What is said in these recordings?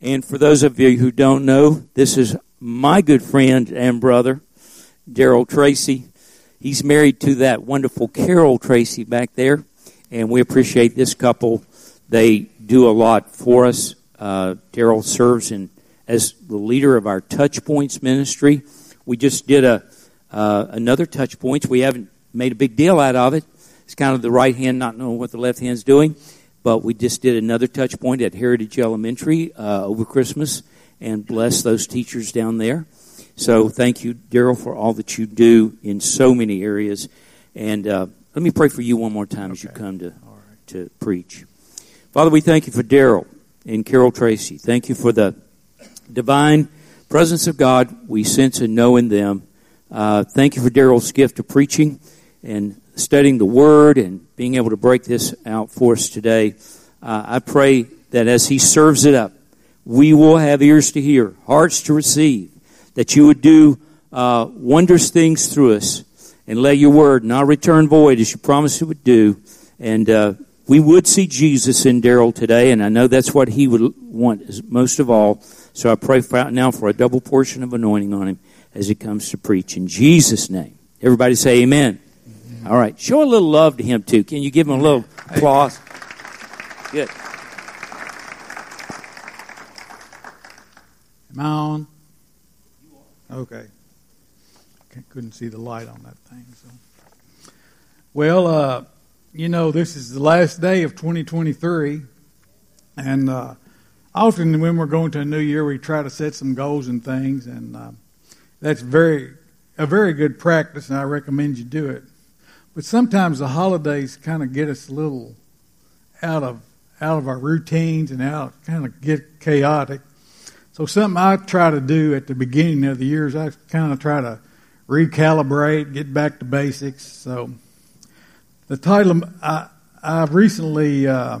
And for those of you who don't know, this is my good friend and brother, Darrell Tracy. He's married to that wonderful Carol Tracy back there, and we appreciate this couple. They do a lot for us. Uh, Darrell serves in as the leader of our Touch Points ministry. We just did a uh, another Touch Points. We haven't made a big deal out of it. It's kind of the right hand not knowing what the left hand's doing, but we just did another Touch Point at Heritage Elementary uh, over Christmas, and bless those teachers down there. So thank you, Darrell, for all that you do in so many areas. And uh, let me pray for you one more time okay. as you come to right. to preach. Father, we thank you for Darrell and Carol Tracy. Thank you for the divine presence of God we sense and know in them. Uh, thank you for Darrell's gift of preaching and studying the Word and being able to break this out for us today. Uh, I pray that as he serves it up, we will have ears to hear, hearts to receive, that you would do uh, wondrous things through us and let your word not return void as you promised it would do. And uh, we would see Jesus in Darrell today, and I know that's what he would want most of all. So I pray for, now for a double portion of anointing on him as he comes to preach. In Jesus' name. Everybody say amen. Amen. All right. Show a little love to him, too. Can you give him a little applause? Good. Am I on? Okay. Couldn't see the light on that thing. So, well, uh, you know, this is the last day of 2023, and uh, often when we're going to a new year, we try to set some goals and things, and uh, that's very a very good practice, and I recommend you do it. But sometimes the holidays kind of get us a little out of out of our routines and out kind of get chaotic. So something I try to do at the beginning of the years, I kind of try to recalibrate, get back to basics. So the title I I recently. Uh,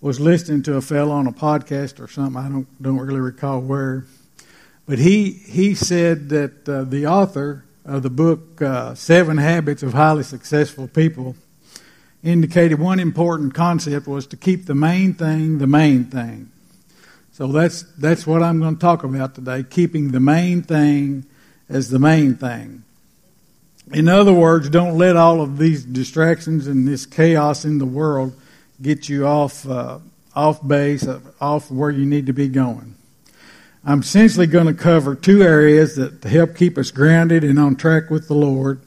was listening to a fellow on a podcast or something. I don't don't really recall where, but he he said that uh, the author of the book uh, Seven Habits of Highly Successful People indicated one important concept was to keep the main thing the main thing. So that's that's what I'm going to talk about today: keeping the main thing as the main thing. In other words, don't let all of these distractions and this chaos in the world get you off uh, off base, uh, off where you need to be going. I'm essentially going to cover two areas that help keep us grounded and on track with the Lord.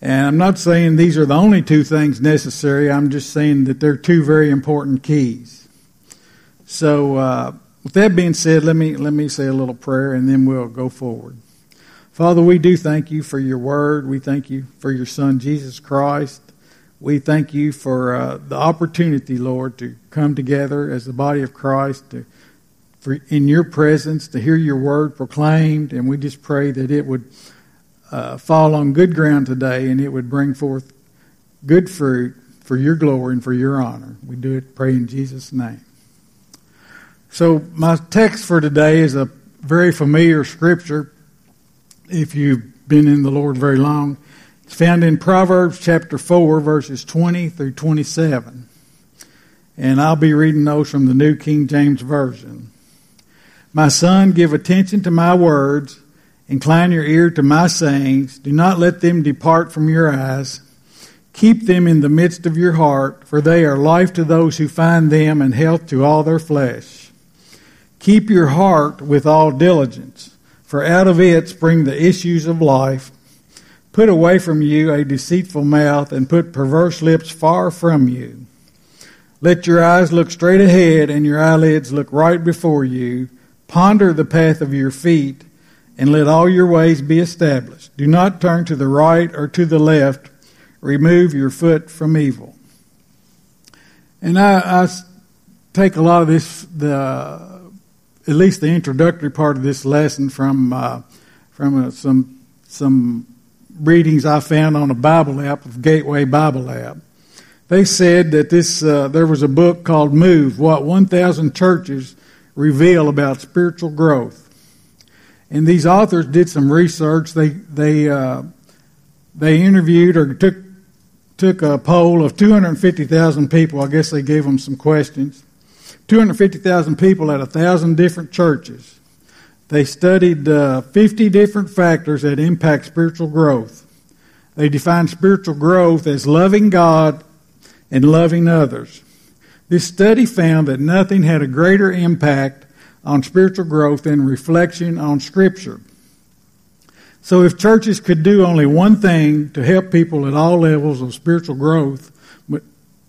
And I'm not saying these are the only two things necessary. I'm just saying that they're two very important keys. So, uh, with that being said, let me let me say a little prayer, and then we'll go forward. Father, we do thank you for your word. We thank you for your Son Jesus Christ. We thank you for uh, the opportunity, Lord, to come together as the body of Christ to, for, in your presence to hear your word proclaimed. And we just pray that it would uh, fall on good ground today and it would bring forth good fruit for your glory and for your honor. We do it, pray in Jesus' name. So, my text for today is a very familiar scripture if you've been in the Lord very long. It's found in Proverbs chapter 4, verses 20 through 27. And I'll be reading those from the New King James Version. My son, give attention to my words, incline your ear to my sayings. Do not let them depart from your eyes. Keep them in the midst of your heart, for they are life to those who find them and health to all their flesh. Keep your heart with all diligence, for out of it spring the issues of life. Put away from you a deceitful mouth and put perverse lips far from you. Let your eyes look straight ahead and your eyelids look right before you. Ponder the path of your feet and let all your ways be established. Do not turn to the right or to the left. Remove your foot from evil. And I, I take a lot of this, the, at least the introductory part of this lesson from, uh, from uh, some, some readings I found on a Bible app of Gateway Bible app. They said that this uh, there was a book called Move: What 1,000 Churches Reveal About Spiritual Growth. And these authors did some research. They they uh, they interviewed or took took a poll of 250,000 people. I guess they gave them some questions. 250,000 people at a thousand different churches. They studied uh, 50 different factors that impact spiritual growth. They defined spiritual growth as loving God and loving others. This study found that nothing had a greater impact on spiritual growth than reflection on Scripture. So if churches could do only one thing to help people at all levels of spiritual growth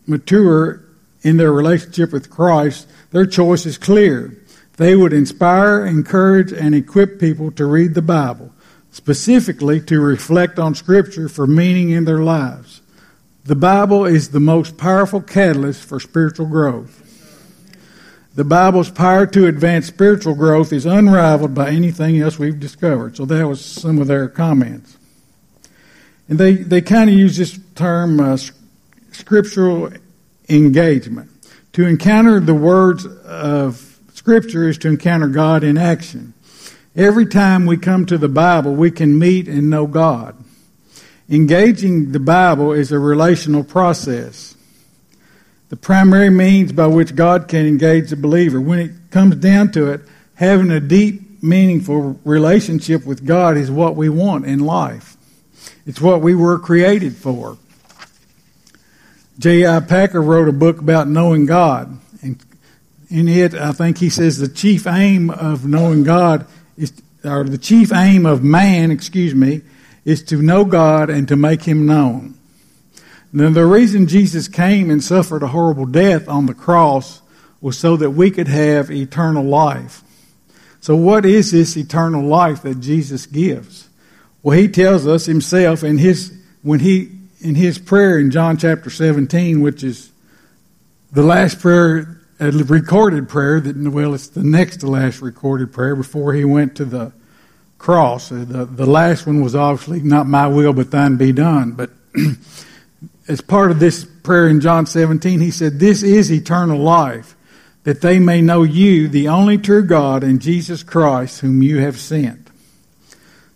mature in their relationship with Christ, their choice is clear. They would inspire, encourage, and equip people to read the Bible, specifically to reflect on Scripture for meaning in their lives. The Bible is the most powerful catalyst for spiritual growth. The Bible's power to advance spiritual growth is unrivaled by anything else we've discovered. So that was some of their comments. And they, they kind of use this term uh, scriptural engagement. To encounter the words of Scripture is to encounter God in action. Every time we come to the Bible, we can meet and know God. Engaging the Bible is a relational process. The primary means by which God can engage the believer. When it comes down to it, having a deep, meaningful relationship with God is what we want in life. It's what we were created for. J.I. Packer wrote a book about knowing God And in it, I think he says the chief aim of knowing God is, or the chief aim of man, excuse me, is to know God and to make him known. Now, the reason Jesus came and suffered a horrible death on the cross was so that we could have eternal life. So, what is this eternal life that Jesus gives? Well, he tells us himself in his when he in his prayer in John chapter 17, which is the last prayer a recorded prayer that, well, it's the next to last recorded prayer before he went to the cross. The, the last one was obviously not my will, but thine be done. But as part of this prayer in John 17, he said, This is eternal life, that they may know you, the only true God, and Jesus Christ, whom you have sent.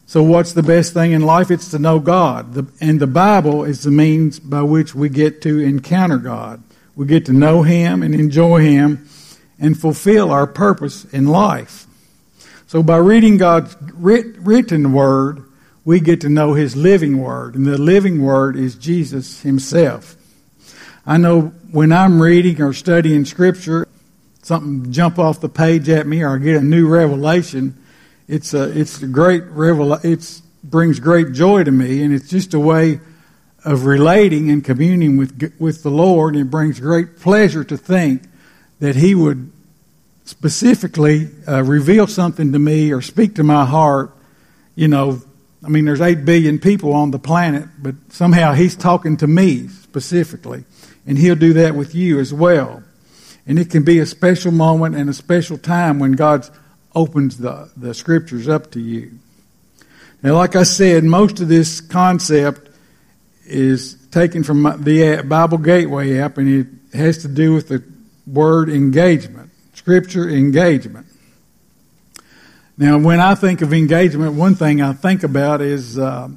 So, what's the best thing in life? It's to know God. The, and the Bible is the means by which we get to encounter God. We get to know Him and enjoy Him and fulfill our purpose in life. So by reading God's writ- written Word, we get to know His living Word. And the living Word is Jesus Himself. I know when I'm reading or studying Scripture, something jump off the page at me or I get a new revelation, it's a, it's a great revel, it brings great joy to me and it's just a way of relating and communing with, with the Lord. And it brings great pleasure to think that He would specifically uh, reveal something to me or speak to my heart. You know, I mean, there's 8 billion people on the planet, but somehow He's talking to me specifically. And He'll do that with you as well. And it can be a special moment and a special time when God opens the, the scriptures up to you. Now, like I said, most of this concept is taken from the Bible Gateway app, and it has to do with the word engagement, scripture engagement. Now, when I think of engagement, one thing I think about is uh,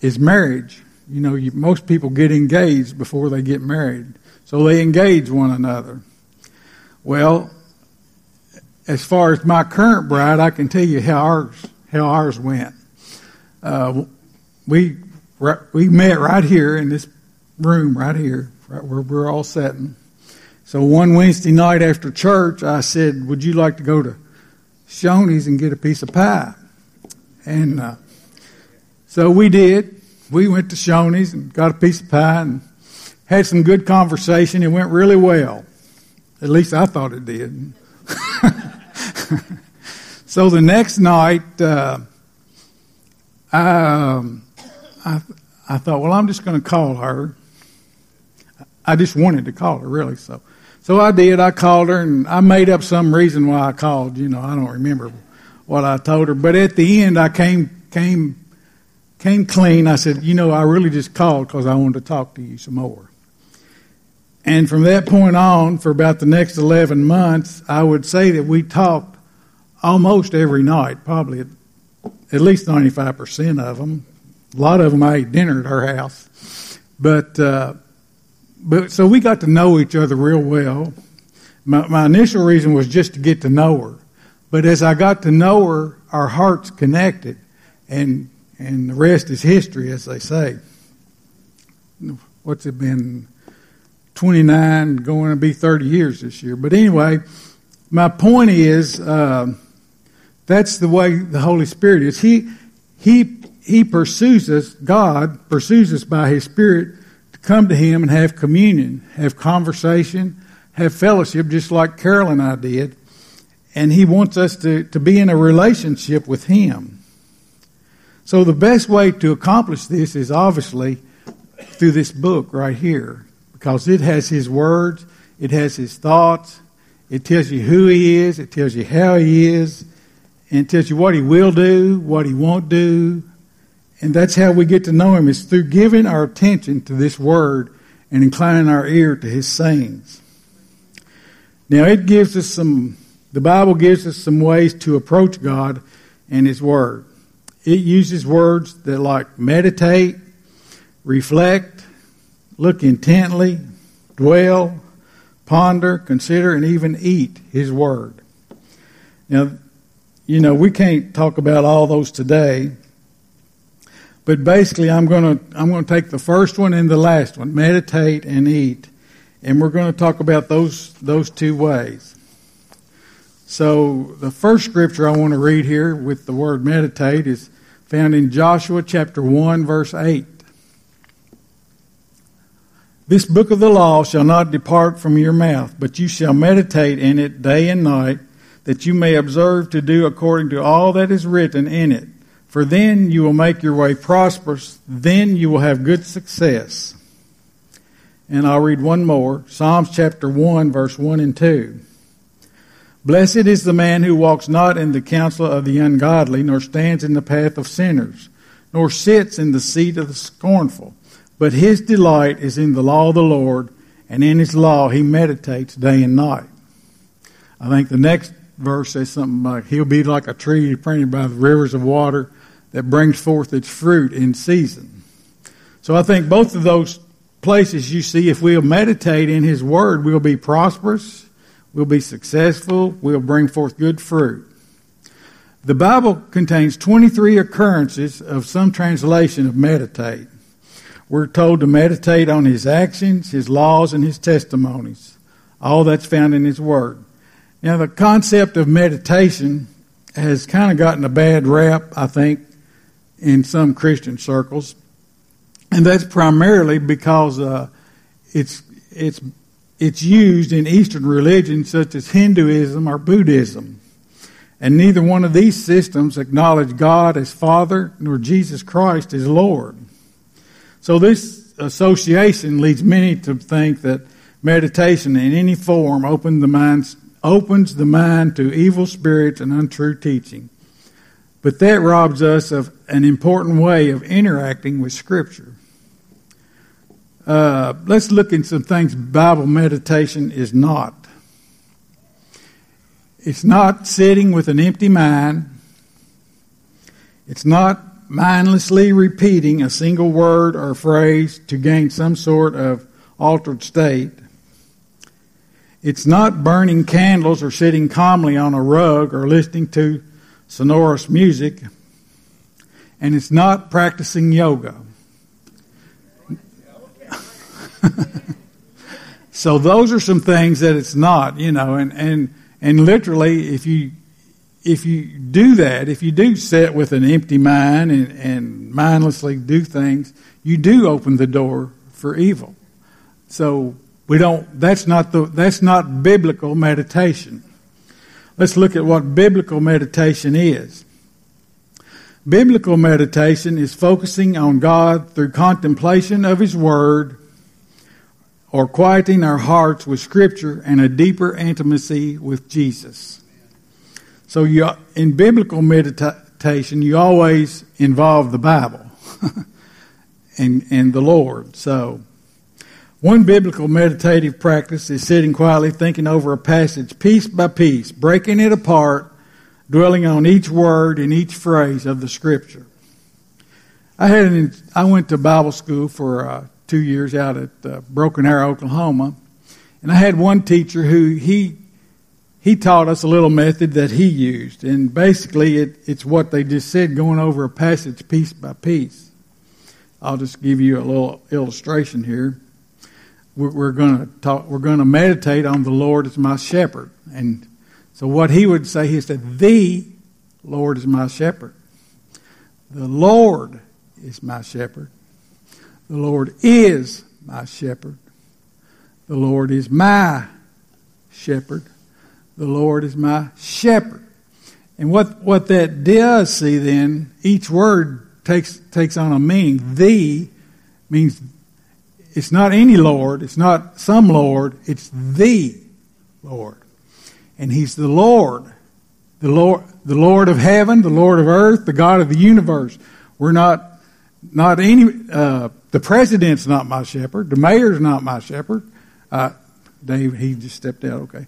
is marriage. You know, you, most people get engaged before they get married, so they engage one another. Well, as far as my current bride, I can tell you how ours how ours went. Uh, we we met right here in this room right here, right where we're all sitting. So one Wednesday night after church, I said, "Would you like to go to Shoney's and get a piece of pie?" And uh, so we did. We went to Shoney's and got a piece of pie and had some good conversation. It went really well. At least I thought it did. so the next night, uh, I. Um, I, I thought, well, I'm just going to call her. I just wanted to call her, really. So, so I did. I called her, and I made up some reason why I called. You know, I don't remember what I told her, but at the end, I came came came clean. I said, you know, I really just called because I wanted to talk to you some more. And from that point on, for about the next 11 months, I would say that we talked almost every night, probably at, at least 95% of them. A lot of them I ate dinner at her house, but uh, but so we got to know each other real well. My, my initial reason was just to get to know her. But as I got to know her, our hearts connected, and and the rest is history, as they say. What's it been? 29, going to be 30 years this year. But anyway, my point is uh, that's the way the Holy Spirit is. He he he pursues us. God pursues us by His Spirit come to Him and have communion, have conversation, have fellowship, just like Carol and I did. And He wants us to, to be in a relationship with Him. So the best way to accomplish this is obviously through this book right here, because it has His words, it has His thoughts, it tells you who He is, it tells you how He is, and it tells you what He will do, what He won't do, and that's how we get to know Him is through giving our attention to this Word and inclining our ear to His sayings. Now, it gives us some, the Bible gives us some ways to approach God and His Word. It uses words that like meditate, reflect, look intently, dwell, ponder, consider, and even eat His Word. Now, you know, we can't talk about all those today, but basically, I'm going to I'm going to take the first one and the last one, meditate and eat, and we're going to talk about those those two ways. So, the first scripture I want to read here with the word meditate is found in Joshua chapter 1 verse 8. This book of the law shall not depart from your mouth, but you shall meditate in it day and night, that you may observe to do according to all that is written in it. For then you will make your way prosperous. Then you will have good success. And I'll read one more Psalms chapter 1, verse 1 and 2. Blessed is the man who walks not in the counsel of the ungodly, nor stands in the path of sinners, nor sits in the seat of the scornful. But his delight is in the law of the Lord, and in his law he meditates day and night. I think the next verse says something like, He'll be like a tree planted by the rivers of water that brings forth its fruit in season. So I think both of those places you see, if we'll meditate in His Word, we'll be prosperous, we'll be successful, we'll bring forth good fruit. The Bible contains 23 occurrences of some translation of meditate. We're told to meditate on His actions, His laws, and His testimonies. All that's found in His Word. Now, the concept of meditation has kind of gotten a bad rap, I think, in some Christian circles, and that's primarily because uh, it's it's it's used in Eastern religions such as Hinduism or Buddhism, and neither one of these systems acknowledge God as Father nor Jesus Christ as Lord. So this association leads many to think that meditation in any form opens the mind opens the mind to evil spirits and untrue teaching. But that robs us of an important way of interacting with Scripture. Uh, let's look at some things Bible meditation is not. It's not sitting with an empty mind. It's not mindlessly repeating a single word or phrase to gain some sort of altered state. It's not burning candles or sitting calmly on a rug or listening to sonorous music, and it's not practicing yoga. so those are some things that it's not, you know, and, and and literally if you if you do that, if you do sit with an empty mind and, and mindlessly do things, you do open the door for evil. So we don't that's not the that's not biblical meditation. Let's look at what biblical meditation is. Biblical meditation is focusing on God through contemplation of His Word or quieting our hearts with Scripture and a deeper intimacy with Jesus. So, you, in biblical meditation, you always involve the Bible and, and the Lord. So, one biblical meditative practice is sitting quietly thinking over a passage piece by piece, breaking it apart, dwelling on each word and each phrase of the scripture. I had an, I went to Bible school for uh, two years out at uh, Broken Arrow, Oklahoma, And I had one teacher who he he taught us a little method that he used, and basically it, it's what they just said, going over a passage piece by piece. I'll just give you a little illustration here. We're, going to talk. We're going to meditate on the Lord as my shepherd, and so what he would say, he said, "The Lord is my shepherd. The Lord is my shepherd. The Lord is my shepherd. The Lord is my shepherd. The Lord is my shepherd. And what, what that does see then, each word takes, takes on a meaning. The means it's not any Lord, it's not some Lord, it's the Lord. And He's the Lord. The Lord, the Lord of heaven, the Lord of earth, the God of the universe. We're not not any, uh, the president's not my shepherd. The mayor's not my shepherd. Uh, Dave, he just stepped out, okay.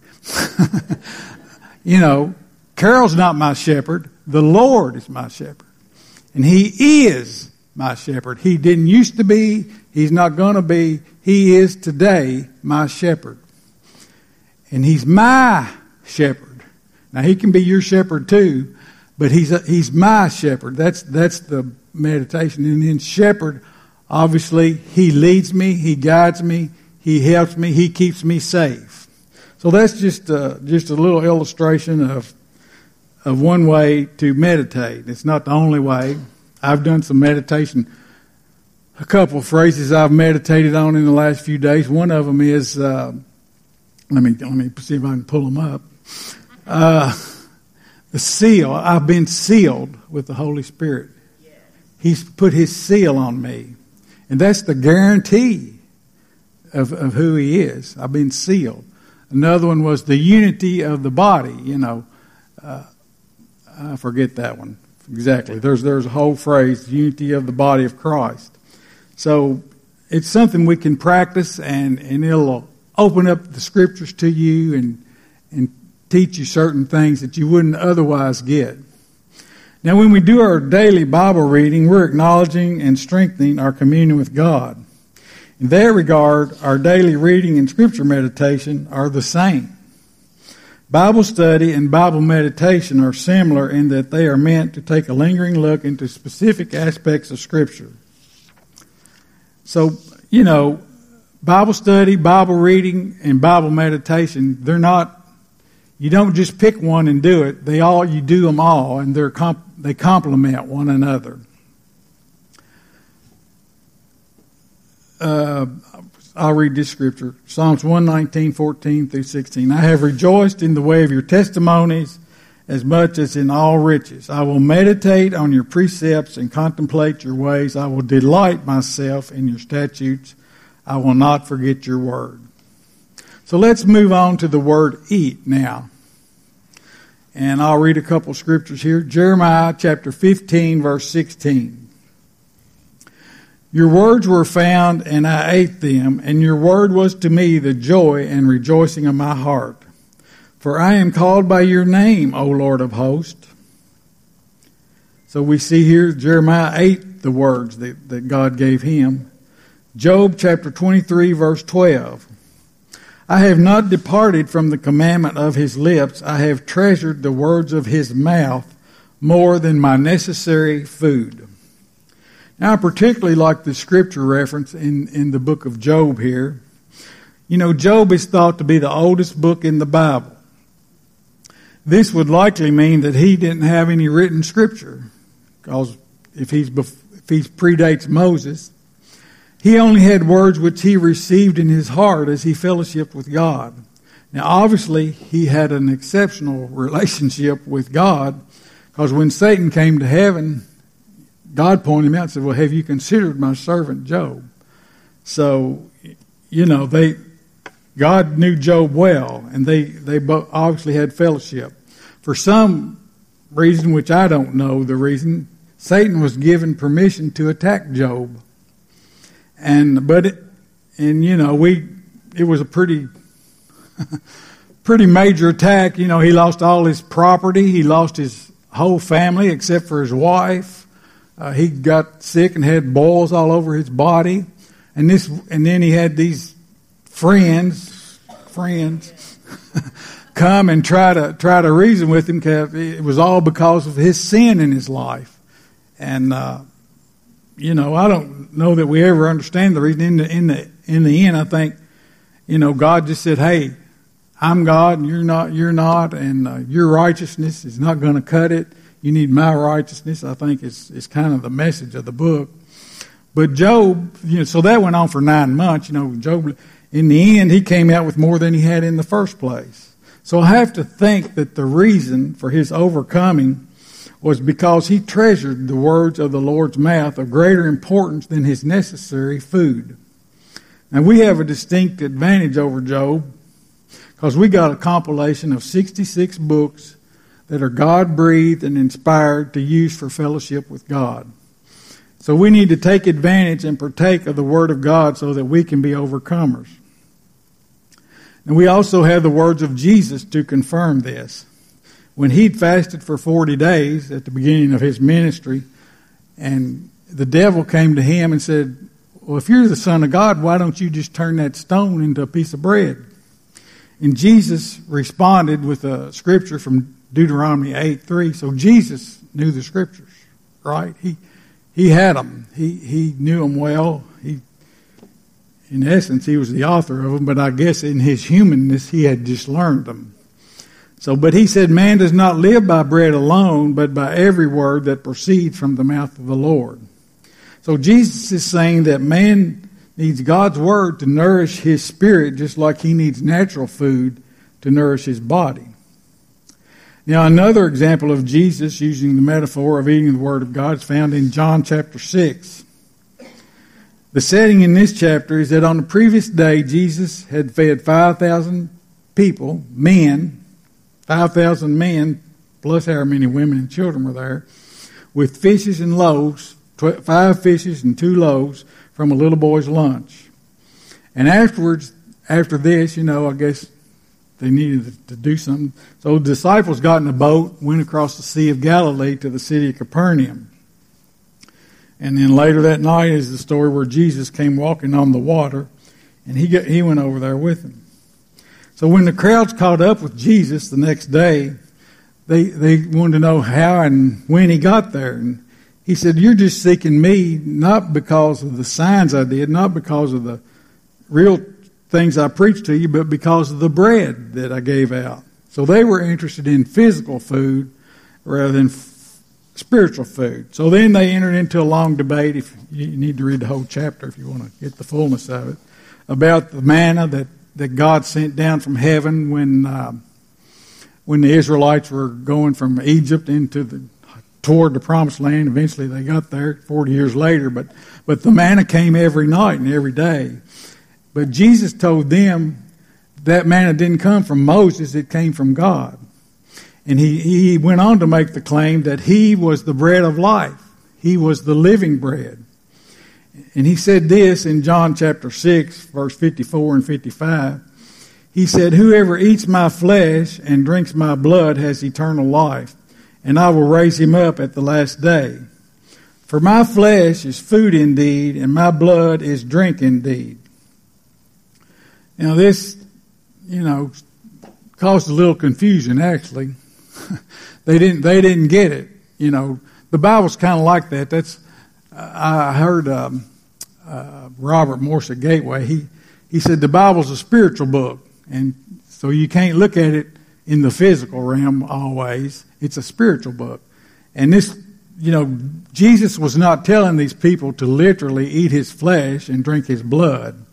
you know, Carol's not my shepherd. The Lord is my shepherd. And he is my shepherd. He didn't used to be. He's not going to be. He is today my shepherd. And he's my shepherd. Now he can be your shepherd too, but he's a, he's my shepherd. That's that's the meditation. And then shepherd, obviously, he leads me, he guides me, he helps me, he keeps me safe. So that's just uh, just a little illustration of of one way to meditate. It's not the only way. I've done some meditation. A couple of phrases I've meditated on in the last few days. One of them is, uh, let me let me see if I can pull them up. Uh, the seal. I've been sealed with the Holy Spirit. He's put his seal on me. And that's the guarantee of, of who he is. I've been sealed. Another one was the unity of the body, you know. Uh, I forget that one exactly. There's, there's a whole phrase, unity of the body of Christ. So it's something we can practice and, and it'll open up the scriptures to you and, and teach you certain things that you wouldn't otherwise get. Now, when we do our daily Bible reading, we're acknowledging and strengthening our communion with God. In that regard, our daily reading and scripture meditation are the same. Bible study and Bible meditation are similar in that they are meant to take a lingering look into specific aspects of Scripture. So, you know, Bible study, Bible reading, and Bible meditation, they're not, you don't just pick one and do it. They all, you do them all, and they're comp- they complement one another. Uh, I'll read this scripture Psalms 119, 14 through 16. I have rejoiced in the way of your testimonies as much as in all riches. I will meditate on your precepts and contemplate your ways. I will delight myself in your statutes. I will not forget your word. So let's move on to the word eat now. And I'll read a couple scriptures here. Jeremiah chapter 15, verse 16. Your words were found, and I ate them, and your word was to me the joy and rejoicing of my heart. For I am called by your name, O Lord of hosts. So we see here Jeremiah ate the words that, that God gave him. Job chapter 23, verse 12. I have not departed from the commandment of his lips. I have treasured the words of his mouth more than my necessary food. Now, I particularly like the scripture reference in, in the book of Job here. You know, Job is thought to be the oldest book in the Bible. This would likely mean that he didn't have any written scripture, because if he's if he predates Moses, he only had words which he received in his heart as he fellowshiped with God. Now, obviously, he had an exceptional relationship with God because when Satan came to heaven, God pointed him out and said, Well, have you considered my servant Job? So, you know, they, God knew Job well, and they, they obviously had fellowship. For some reason, which I don't know the reason, Satan was given permission to attack Job. And but it, and you know we it was a pretty pretty major attack. You know he lost all his property. He lost his whole family except for his wife. Uh, he got sick and had boils all over his body. And this and then he had these friends, friends come and try to try to reason with him. Cause It was all because of his sin in his life, and uh, you know I don't know that we ever understand the reason. In the in the in the end, I think you know God just said, "Hey, I'm God, and you're not. You're not, and uh, your righteousness is not going to cut it. You need my righteousness." I think is is kind of the message of the book. But Job, you know, so that went on for nine months. You know, Job. In the end, he came out with more than he had in the first place. So I have to think that the reason for his overcoming was because he treasured the words of the Lord's mouth of greater importance than his necessary food. Now we have a distinct advantage over Job because we got a compilation of 66 books that are God breathed and inspired to use for fellowship with God. So we need to take advantage and partake of the Word of God so that we can be overcomers. And we also have the words of Jesus to confirm this. When he'd fasted for 40 days at the beginning of his ministry, and the devil came to him and said, Well, if you're the Son of God, why don't you just turn that stone into a piece of bread? And Jesus responded with a scripture from Deuteronomy 8 3. So Jesus knew the scriptures, right? He, he had them, he, he knew them well. He in essence, he was the author of them, but I guess in his humanness, he had just learned them. So, but he said, man does not live by bread alone, but by every word that proceeds from the mouth of the Lord. So Jesus is saying that man needs God's word to nourish his spirit just like he needs natural food to nourish his body. Now, another example of Jesus using the metaphor of eating the word of God is found in John chapter 6. The setting in this chapter is that on the previous day, Jesus had fed 5,000 people, men, 5,000 men, plus however many women and children were there, with fishes and loaves, five fishes and two loaves from a little boy's lunch. And afterwards, after this, you know, I guess they needed to do something. So the disciples got in a boat, went across the Sea of Galilee to the city of Capernaum. And then later that night is the story where Jesus came walking on the water, and he got, he went over there with him. So when the crowds caught up with Jesus the next day, they they wanted to know how and when he got there. And he said, "You're just seeking me not because of the signs I did, not because of the real things I preached to you, but because of the bread that I gave out." So they were interested in physical food rather than spiritual food. So then they entered into a long debate. If you need to read the whole chapter if you want to get the fullness of it, about the manna that, that God sent down from heaven when uh, when the Israelites were going from Egypt into the toward the promised land. Eventually they got there 40 years later, but but the manna came every night and every day. But Jesus told them that manna didn't come from Moses, it came from God. And he, he went on to make the claim that he was the bread of life. He was the living bread. And he said this in John chapter 6, verse 54 and 55. He said, Whoever eats my flesh and drinks my blood has eternal life, and I will raise him up at the last day. For my flesh is food indeed, and my blood is drink indeed. Now, this, you know, caused a little confusion actually. they didn't they didn't get it. You know, the Bible's kind of like that. That's I heard um, uh, Robert Morris at Gateway. He he said the Bible's a spiritual book, and so you can't look at it in the physical realm always. It's a spiritual book, and this. You know, Jesus was not telling these people to literally eat his flesh and drink his blood.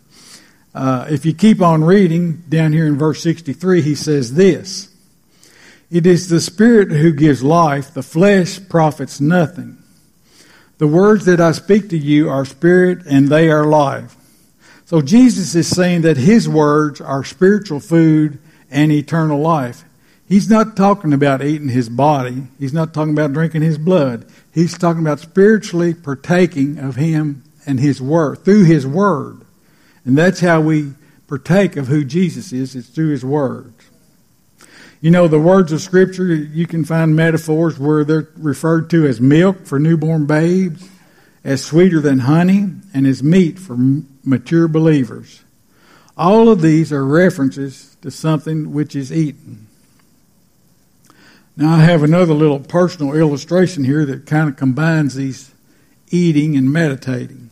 Uh, if you keep on reading down here in verse 63, he says this it is the Spirit who gives life, the flesh profits nothing. The words that I speak to you are spirit and they are life. So Jesus is saying that his words are spiritual food and eternal life. He's not talking about eating his body. He's not talking about drinking his blood. He's talking about spiritually partaking of him and his word, through his word. And that's how we partake of who Jesus is. It's through his words. You know, the words of Scripture, you can find metaphors where they're referred to as milk for newborn babes, as sweeter than honey, and as meat for mature believers. All of these are references to something which is eaten. Now, I have another little personal illustration here that kind of combines these eating and meditating.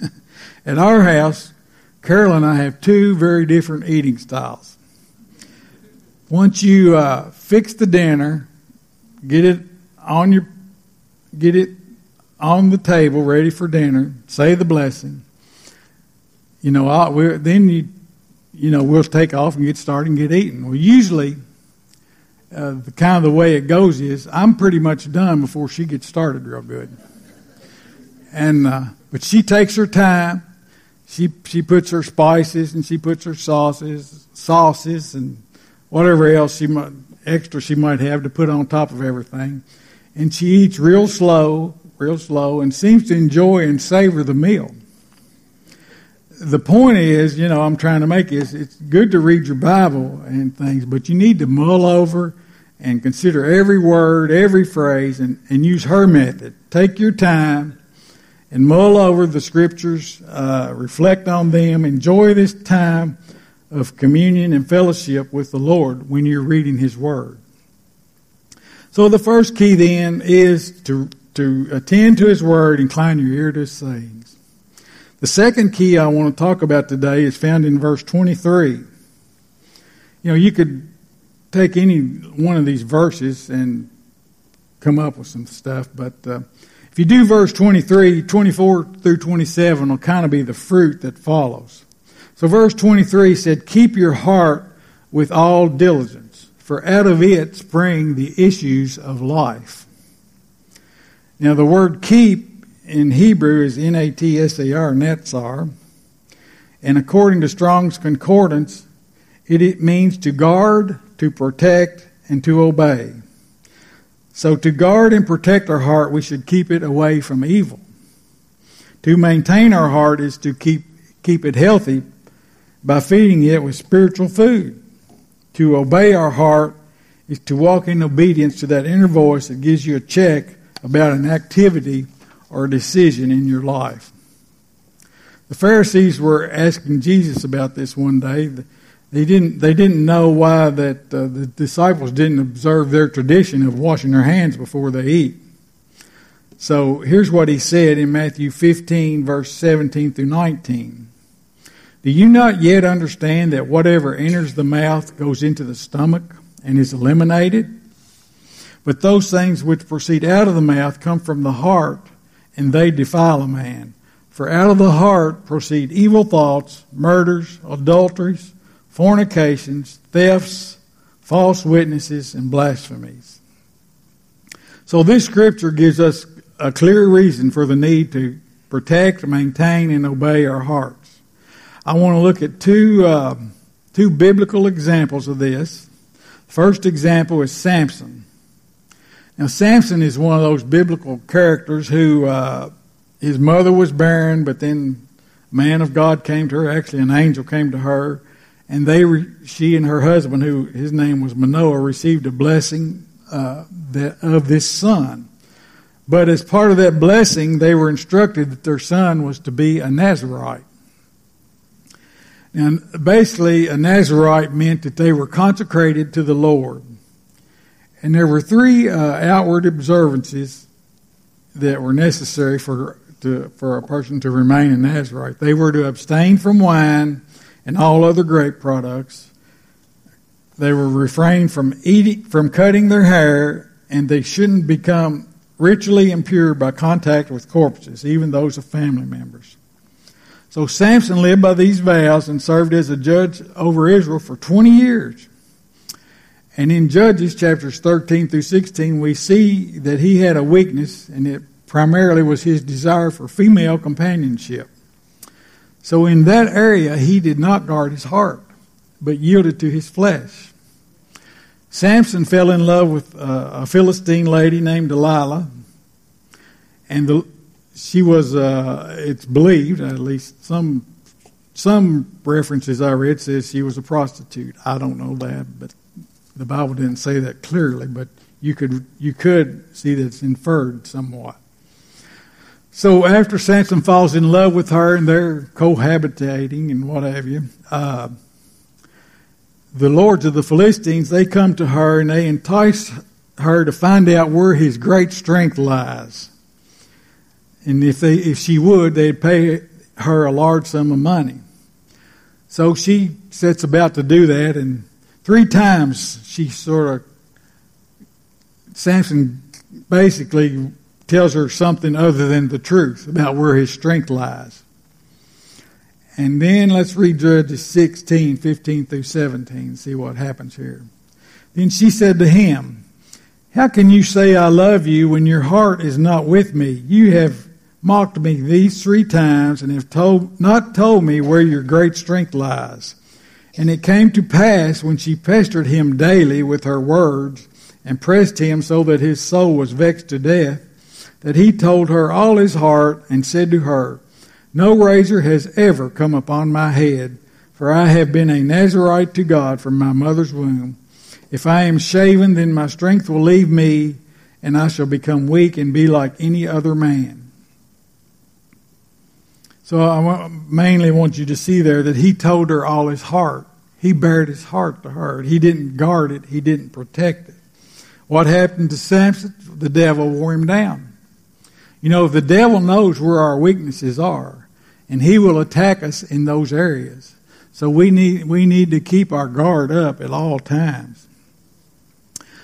At our house, Carol and I have two very different eating styles. Once you uh, fix the dinner, get it on your, get it on the table, ready for dinner. Say the blessing. You know, I'll, then you, you know, we'll take off and get started and get eating. Well, usually, uh, the kind of the way it goes is I'm pretty much done before she gets started real good. And uh, but she takes her time. She she puts her spices and she puts her sauces, sauces and whatever else she might extra she might have to put on top of everything. And she eats real slow, real slow, and seems to enjoy and savor the meal. The point is, you know, I'm trying to make is it's good to read your Bible and things, but you need to mull over and consider every word, every phrase, and, and use her method. Take your time and mull over the scriptures, uh, reflect on them, enjoy this time of communion and fellowship with the Lord when you're reading His Word. So the first key then is to, to attend to His Word, incline your ear to His sayings. The second key I want to talk about today is found in verse 23. You know, you could take any one of these verses and come up with some stuff, but uh, if you do verse 23, 24 through 27 will kind of be the fruit that follows. So verse 23 said, Keep your heart with all diligence, for out of it spring the issues of life. Now the word keep in Hebrew is N-A-T-S-A-R, netzar. And according to Strong's Concordance, it, it means to guard, to protect, and to obey. So to guard and protect our heart, we should keep it away from evil. To maintain our heart is to keep, keep it healthy by feeding it with spiritual food. To obey our heart is to walk in obedience to that inner voice that gives you a check about an activity or a decision in your life. The Pharisees were asking Jesus about this one day. They didn't, they didn't know why that uh, the disciples didn't observe their tradition of washing their hands before they eat. So here's what he said in Matthew 15, verse 17 through 19. Do you not yet understand that whatever enters the mouth goes into the stomach and is eliminated? But those things which proceed out of the mouth come from the heart, and they defile a man. For out of the heart proceed evil thoughts, murders, adulteries, fornications, thefts, false witnesses, and blasphemies. So this scripture gives us a clear reason for the need to protect, maintain, and obey our hearts. I want to look at two, uh, two biblical examples of this. First example is Samson. Now, Samson is one of those biblical characters who uh, his mother was barren, but then a man of God came to her. Actually, an angel came to her, and they, re- she and her husband, who his name was Manoah, received a blessing uh, that, of this son. But as part of that blessing, they were instructed that their son was to be a Nazarite. And basically, a Nazarite meant that they were consecrated to the Lord. And there were three uh, outward observances that were necessary for to, for a person to remain a Nazarite. They were to abstain from wine and all other grape products. They were refrain from eating, from cutting their hair, and they shouldn't become ritually impure by contact with corpses, even those of family members. So Samson lived by these vows and served as a judge over Israel for 20 years. And in Judges chapters 13 through 16, we see that he had a weakness, and it primarily was his desire for female companionship. So in that area, he did not guard his heart, but yielded to his flesh. Samson fell in love with a Philistine lady named Delilah, and the, she was, uh, it's believed, at least some some references I read says she was a prostitute. I don't know that, but the Bible didn't say that clearly, but you could you could see that it's inferred somewhat. So after Samson falls in love with her and they're cohabitating and what have you, uh, the lords of the Philistines, they come to her and they entice her to find out where his great strength lies. And if they, if she would, they'd pay her a large sum of money. So she sets about to do that, and three times she sort of, Samson basically tells her something other than the truth about where his strength lies. And then let's read Judges 16, 15 through 17, see what happens here. Then she said to him, How can you say I love you when your heart is not with me? You have mocked me these three times and have told, not told me where your great strength lies. And it came to pass when she pestered him daily with her words and pressed him so that his soul was vexed to death, that he told her all his heart and said to her, no razor has ever come upon my head, for I have been a Nazarite to God from my mother's womb. If I am shaven, then my strength will leave me, and I shall become weak and be like any other man. So I mainly want you to see there that he told her all his heart. He bared his heart to her. He didn't guard it. He didn't protect it. What happened to Samson? The devil wore him down. You know, the devil knows where our weaknesses are, and he will attack us in those areas. So we need, we need to keep our guard up at all times.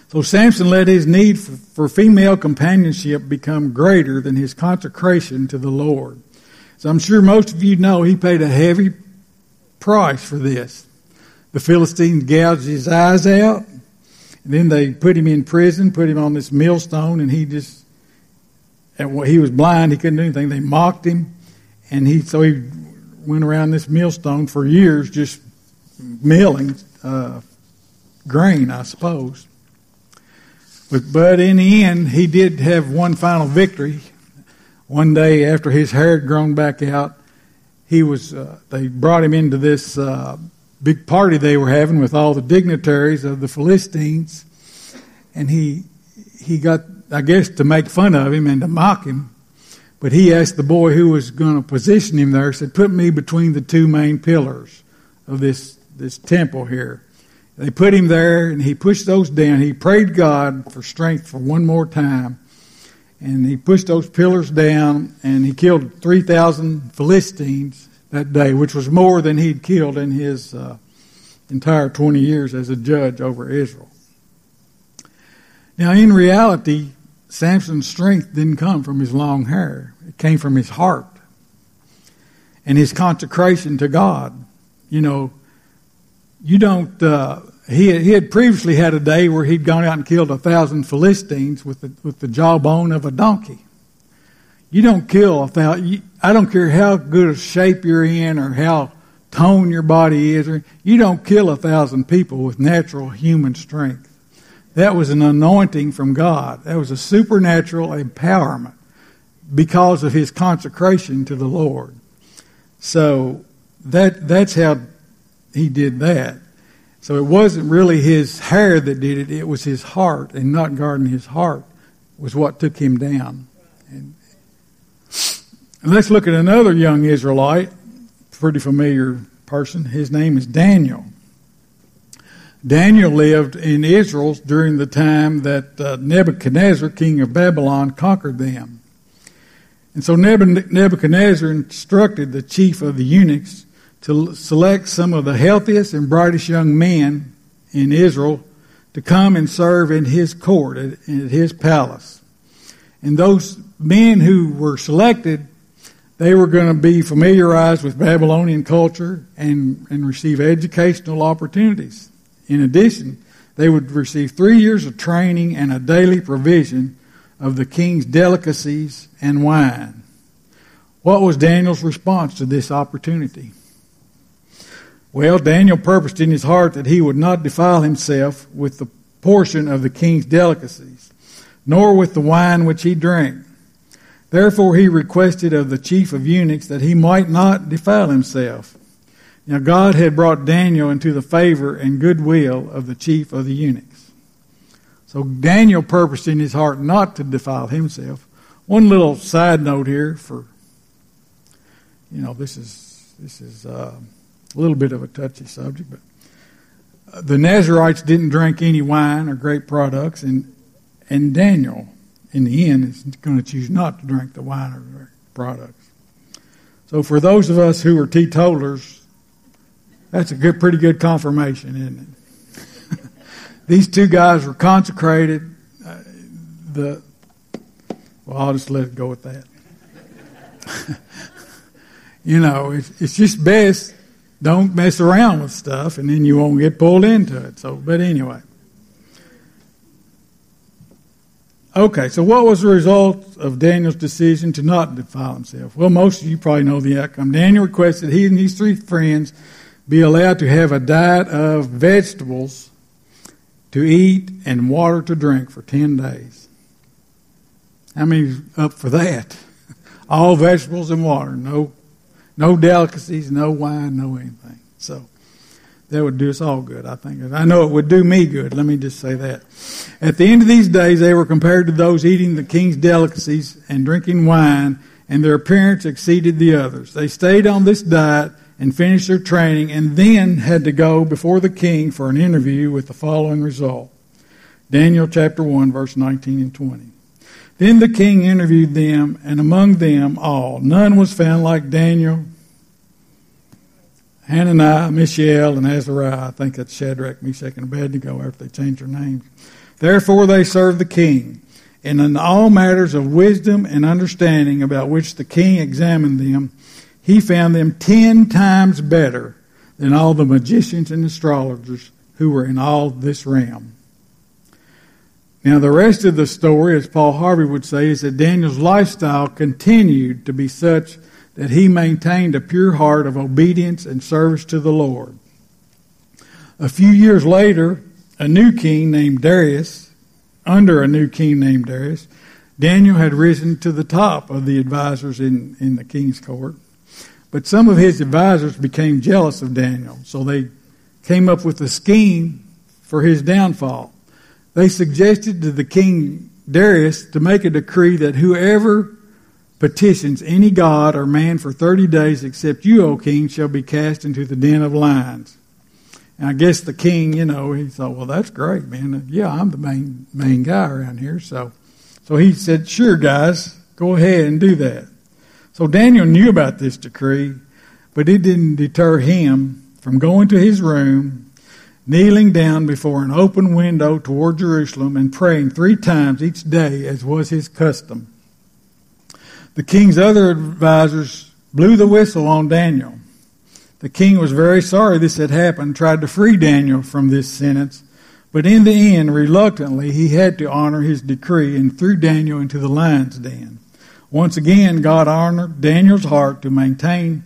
So Samson let his need for, for female companionship become greater than his consecration to the Lord. So I'm sure most of you know he paid a heavy price for this. The Philistines gouged his eyes out, and then they put him in prison, put him on this millstone, and he just and he was blind, he couldn't do anything. They mocked him, and he so he went around this millstone for years, just milling uh, grain, I suppose. But, but in the end, he did have one final victory. One day after his hair had grown back out, he was. Uh, they brought him into this uh, big party they were having with all the dignitaries of the Philistines, and he he got I guess, to make fun of him and to mock him. But he asked the boy who was going to position him there, said, Put me between the two main pillars of this, this temple here. They put him there, and he pushed those down. He prayed God for strength for one more time. And he pushed those pillars down, and he killed 3,000 Philistines that day, which was more than he'd killed in his uh, entire 20 years as a judge over Israel. Now, in reality, Samson's strength didn't come from his long hair, it came from his heart and his consecration to God. You know, you don't. Uh, he he had previously had a day where he'd gone out and killed a thousand Philistines with the with the jawbone of a donkey. You don't kill a thousand. I don't care how good a shape you're in or how toned your body is. You don't kill a thousand people with natural human strength. That was an anointing from God. That was a supernatural empowerment because of his consecration to the Lord. So that that's how he did that. So it wasn't really his hair that did it, it was his heart, and not guarding his heart was what took him down. And, and let's look at another young Israelite, pretty familiar person. His name is Daniel. Daniel lived in Israel during the time that uh, Nebuchadnezzar, king of Babylon, conquered them. And so Nebuchadnezzar instructed the chief of the eunuchs to select some of the healthiest and brightest young men in Israel to come and serve in his court, at, at his palace. And those men who were selected, they were going to be familiarized with Babylonian culture and, and receive educational opportunities. In addition, they would receive three years of training and a daily provision of the king's delicacies and wine. What was Daniel's response to this opportunity? Well, Daniel purposed in his heart that he would not defile himself with the portion of the king's delicacies, nor with the wine which he drank. Therefore, he requested of the chief of eunuchs that he might not defile himself. Now, God had brought Daniel into the favor and goodwill of the chief of the eunuchs. So Daniel purposed in his heart not to defile himself. one little side note here for, you know, this is this is uh, a little bit of a touchy subject, but uh, the Nazarites didn't drink any wine or grape products, and and Daniel, in the end, is going to choose not to drink the wine or products. So for those of us who are teetotalers, that's a good, pretty good confirmation, isn't it? These two guys were consecrated. Uh, the well, I'll just let it go with that. you know, it's, it's just best don't mess around with stuff, and then you won't get pulled into it. So, but anyway. Okay, so what was the result of Daniel's decision to not defile himself? Well, most of you probably know the outcome. Daniel requested he and his three friends be allowed to have a diet of vegetables to eat and water to drink for 10 days. How many up for that? All vegetables and water, no, no delicacies, no wine, no anything. So, that would do us all good, I think. I know it would do me good. Let me just say that. At the end of these days, they were compared to those eating the king's delicacies and drinking wine, and their appearance exceeded the others. They stayed on this diet and finished their training, and then had to go before the king for an interview with the following result Daniel chapter 1, verse 19 and 20. Then the king interviewed them, and among them all, none was found like Daniel Hananiah, Mishael, and Azariah. I think that's Shadrach, Meshach, and Abednego after they changed their names. Therefore they served the king. And in all matters of wisdom and understanding about which the king examined them, he found them ten times better than all the magicians and astrologers who were in all this realm. Now, the rest of the story, as Paul Harvey would say, is that Daniel's lifestyle continued to be such that he maintained a pure heart of obedience and service to the Lord. A few years later, a new king named Darius, under a new king named Darius, Daniel had risen to the top of the advisors in, in the king's court. But some of his advisors became jealous of Daniel, so they came up with a scheme for his downfall. They suggested to the king Darius to make a decree that whoever petitions any god or man for 30 days except you, O king, shall be cast into the den of lions. And I guess the king, you know, he thought, well, that's great, man. Yeah, I'm the main, main guy around here. So, so he said, sure, guys, go ahead and do that. So Daniel knew about this decree, but it didn't deter him from going to his room, kneeling down before an open window toward Jerusalem and praying three times each day as was his custom. The king's other advisors blew the whistle on Daniel. The king was very sorry this had happened, tried to free Daniel from this sentence, but in the end, reluctantly, he had to honor his decree and threw Daniel into the lion's den. Once again, God honored Daniel's heart to maintain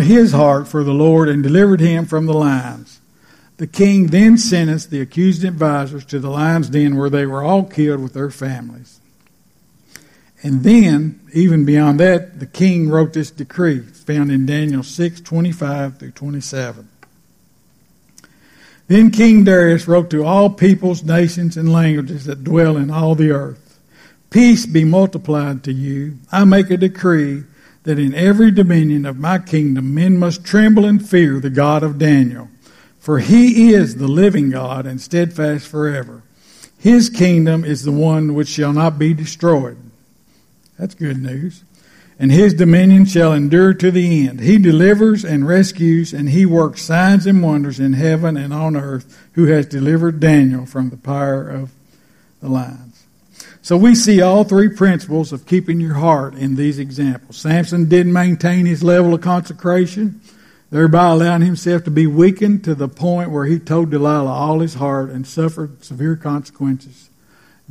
his heart for the Lord and delivered him from the lions. The king then sentenced the accused advisors to the lion's den where they were all killed with their families. And then, even beyond that, the king wrote this decree found in Daniel 6 25 through 27. Then King Darius wrote to all peoples, nations, and languages that dwell in all the earth Peace be multiplied to you. I make a decree that in every dominion of my kingdom men must tremble and fear the God of Daniel. For he is the living God and steadfast forever. His kingdom is the one which shall not be destroyed that's good news. And his dominion shall endure to the end. He delivers and rescues, and he works signs and wonders in heaven and on earth, who has delivered Daniel from the power of the lions. So we see all three principles of keeping your heart in these examples. Samson didn't maintain his level of consecration, thereby allowing himself to be weakened to the point where he told Delilah all his heart and suffered severe consequences.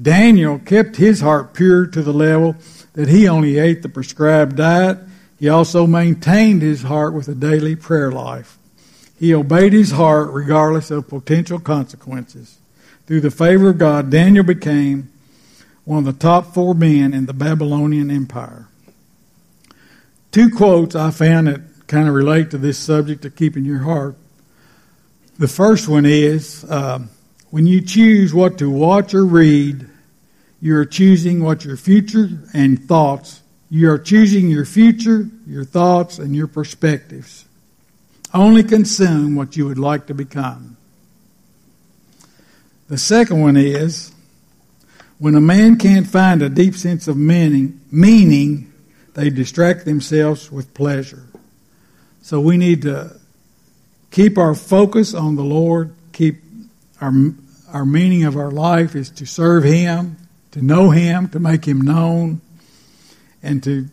Daniel kept his heart pure to the level that he only ate the prescribed diet. He also maintained his heart with a daily prayer life. He obeyed his heart regardless of potential consequences. Through the favor of God, Daniel became one of the top four men in the Babylonian Empire. Two quotes I found that kind of relate to this subject of keeping your heart. The first one is uh, when you choose what to watch or read, You are choosing what your future and thoughts. You are choosing your future, your thoughts, and your perspectives. Only consume what you would like to become. The second one is when a man can't find a deep sense of meaning, meaning they distract themselves with pleasure. So we need to keep our focus on the Lord, keep our our meaning of our life is to serve him, to know him, to make him known, and to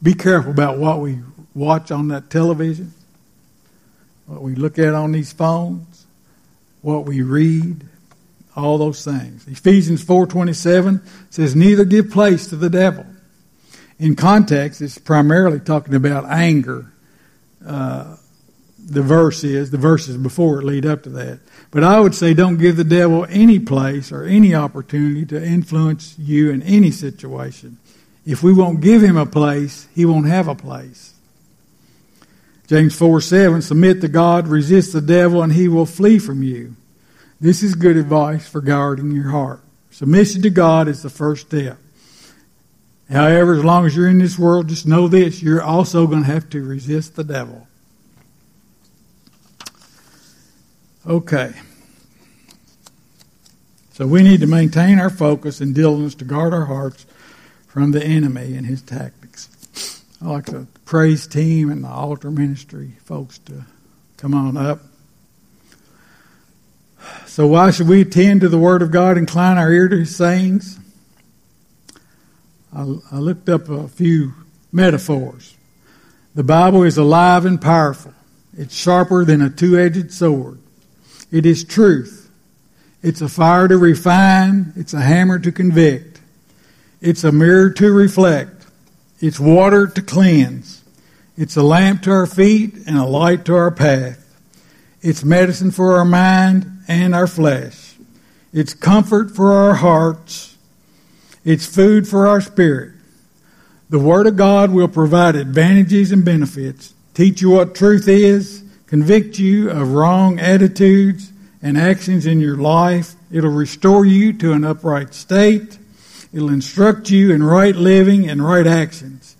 be careful about what we watch on that television, what we look at on these phones, what we read, all those things. Ephesians 4:27 says neither give place to the devil. In context, it's primarily talking about anger. Uh, the verse is the verses before it lead up to that. But I would say don't give the devil any place or any opportunity to influence you in any situation. If we won't give him a place, he won't have a place. James 4 7, submit to God, resist the devil, and he will flee from you. This is good advice for guarding your heart. Submission to God is the first step. However, as long as you're in this world, just know this you're also going to have to resist the devil. Okay. So we need to maintain our focus and diligence to guard our hearts from the enemy and his tactics. I like the praise team and the altar ministry folks to come on up. So why should we attend to the Word of God, incline our ear to His sayings? I, I looked up a few metaphors. The Bible is alive and powerful. It's sharper than a two-edged sword. It is truth. It's a fire to refine. It's a hammer to convict. It's a mirror to reflect. It's water to cleanse. It's a lamp to our feet and a light to our path. It's medicine for our mind and our flesh. It's comfort for our hearts. It's food for our spirit. The Word of God will provide advantages and benefits, teach you what truth is, convict you of wrong attitudes and actions in your life. It'll restore you to an upright state. It'll instruct you in right living and right actions.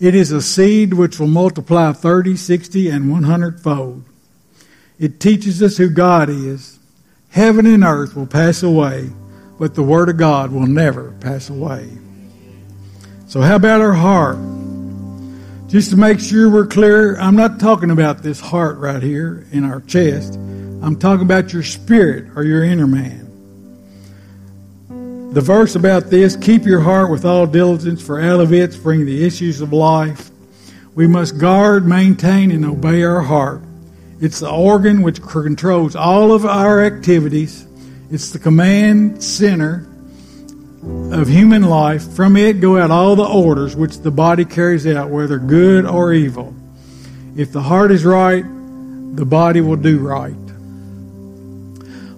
It is a seed which will multiply 30, 60, and 100 fold. It teaches us who God is. Heaven and earth will pass away, but the Word of God will never pass away. So, how about our heart? Just to make sure we're clear, I'm not talking about this heart right here in our chest. I'm talking about your spirit or your inner man. The verse about this keep your heart with all diligence, for out of it spring the issues of life. We must guard, maintain, and obey our heart. It's the organ which controls all of our activities. It's the command center of human life, from it go out all the orders which the body carries out, whether good or evil. If the heart is right, the body will do right.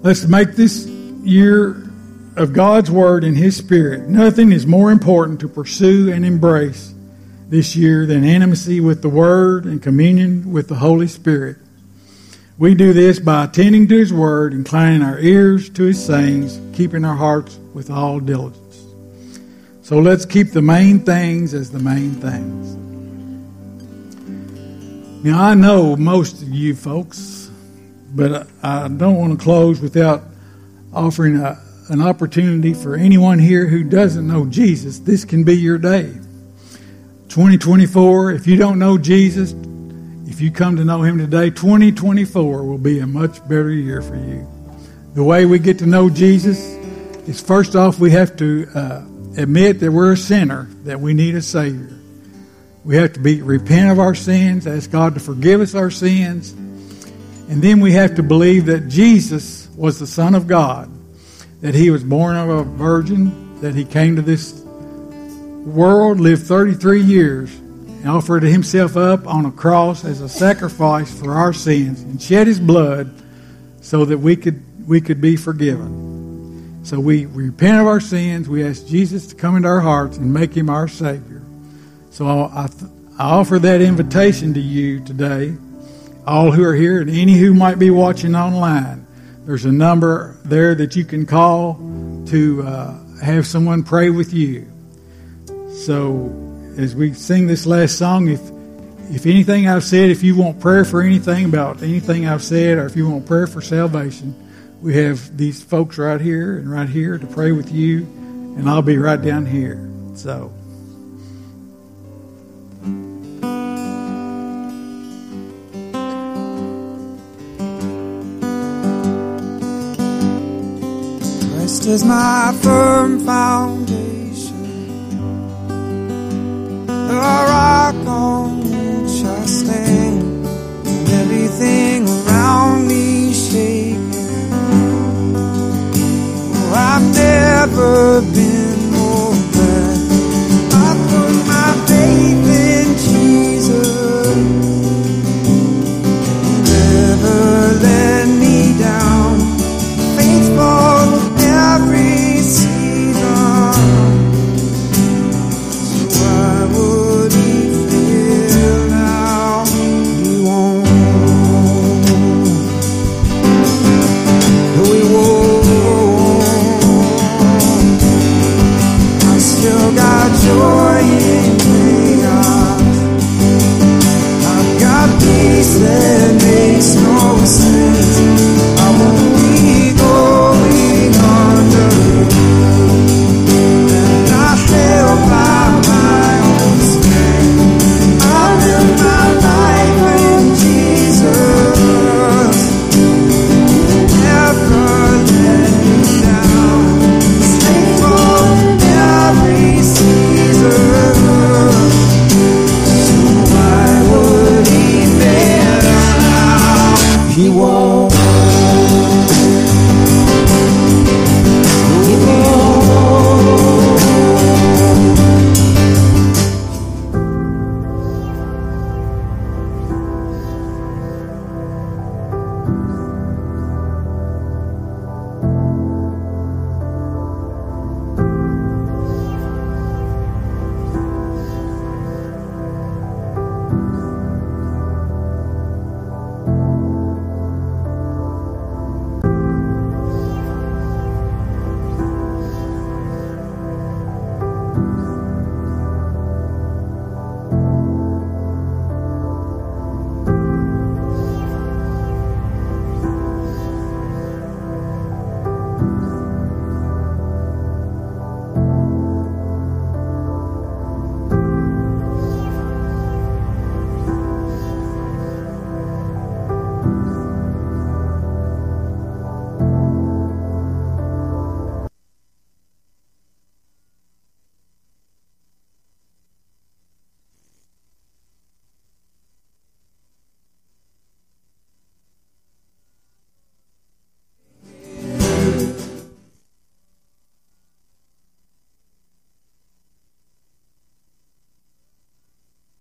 Let's make this year of God's Word and His Spirit. Nothing is more important to pursue and embrace this year than intimacy with the Word and communion with the Holy Spirit. We do this by attending to His Word, inclining our ears to His sayings, keeping our hearts with all diligence. So let's keep the main things as the main things. Now, I know most of you folks, but I don't want to close without offering a, an opportunity for anyone here who doesn't know Jesus. This can be your day. 2024, if you don't know Jesus, if you come to know Him today, 2024 will be a much better year for you. The way we get to know Jesus is first off, we have to uh, admit that we're a sinner, that we need a Savior. We have to be repent of our sins, ask God to forgive us our sins, and then we have to believe that Jesus was the Son of God, that He was born of a virgin, that He came to this world, lived 33 years, and offered himself up on a cross as a sacrifice for our sins and shed his blood so that we could we could be forgiven. So we repent of our sins. We ask Jesus to come into our hearts and make him our Savior. So I, I offer that invitation to you today, all who are here and any who might be watching online. There's a number there that you can call to uh, have someone pray with you. So, as we sing this last song, if if anything I've said, if you want prayer for anything about anything I've said, or if you want prayer for salvation, we have these folks right here and right here to pray with you, and I'll be right down here. So. Christ is my firm foundation,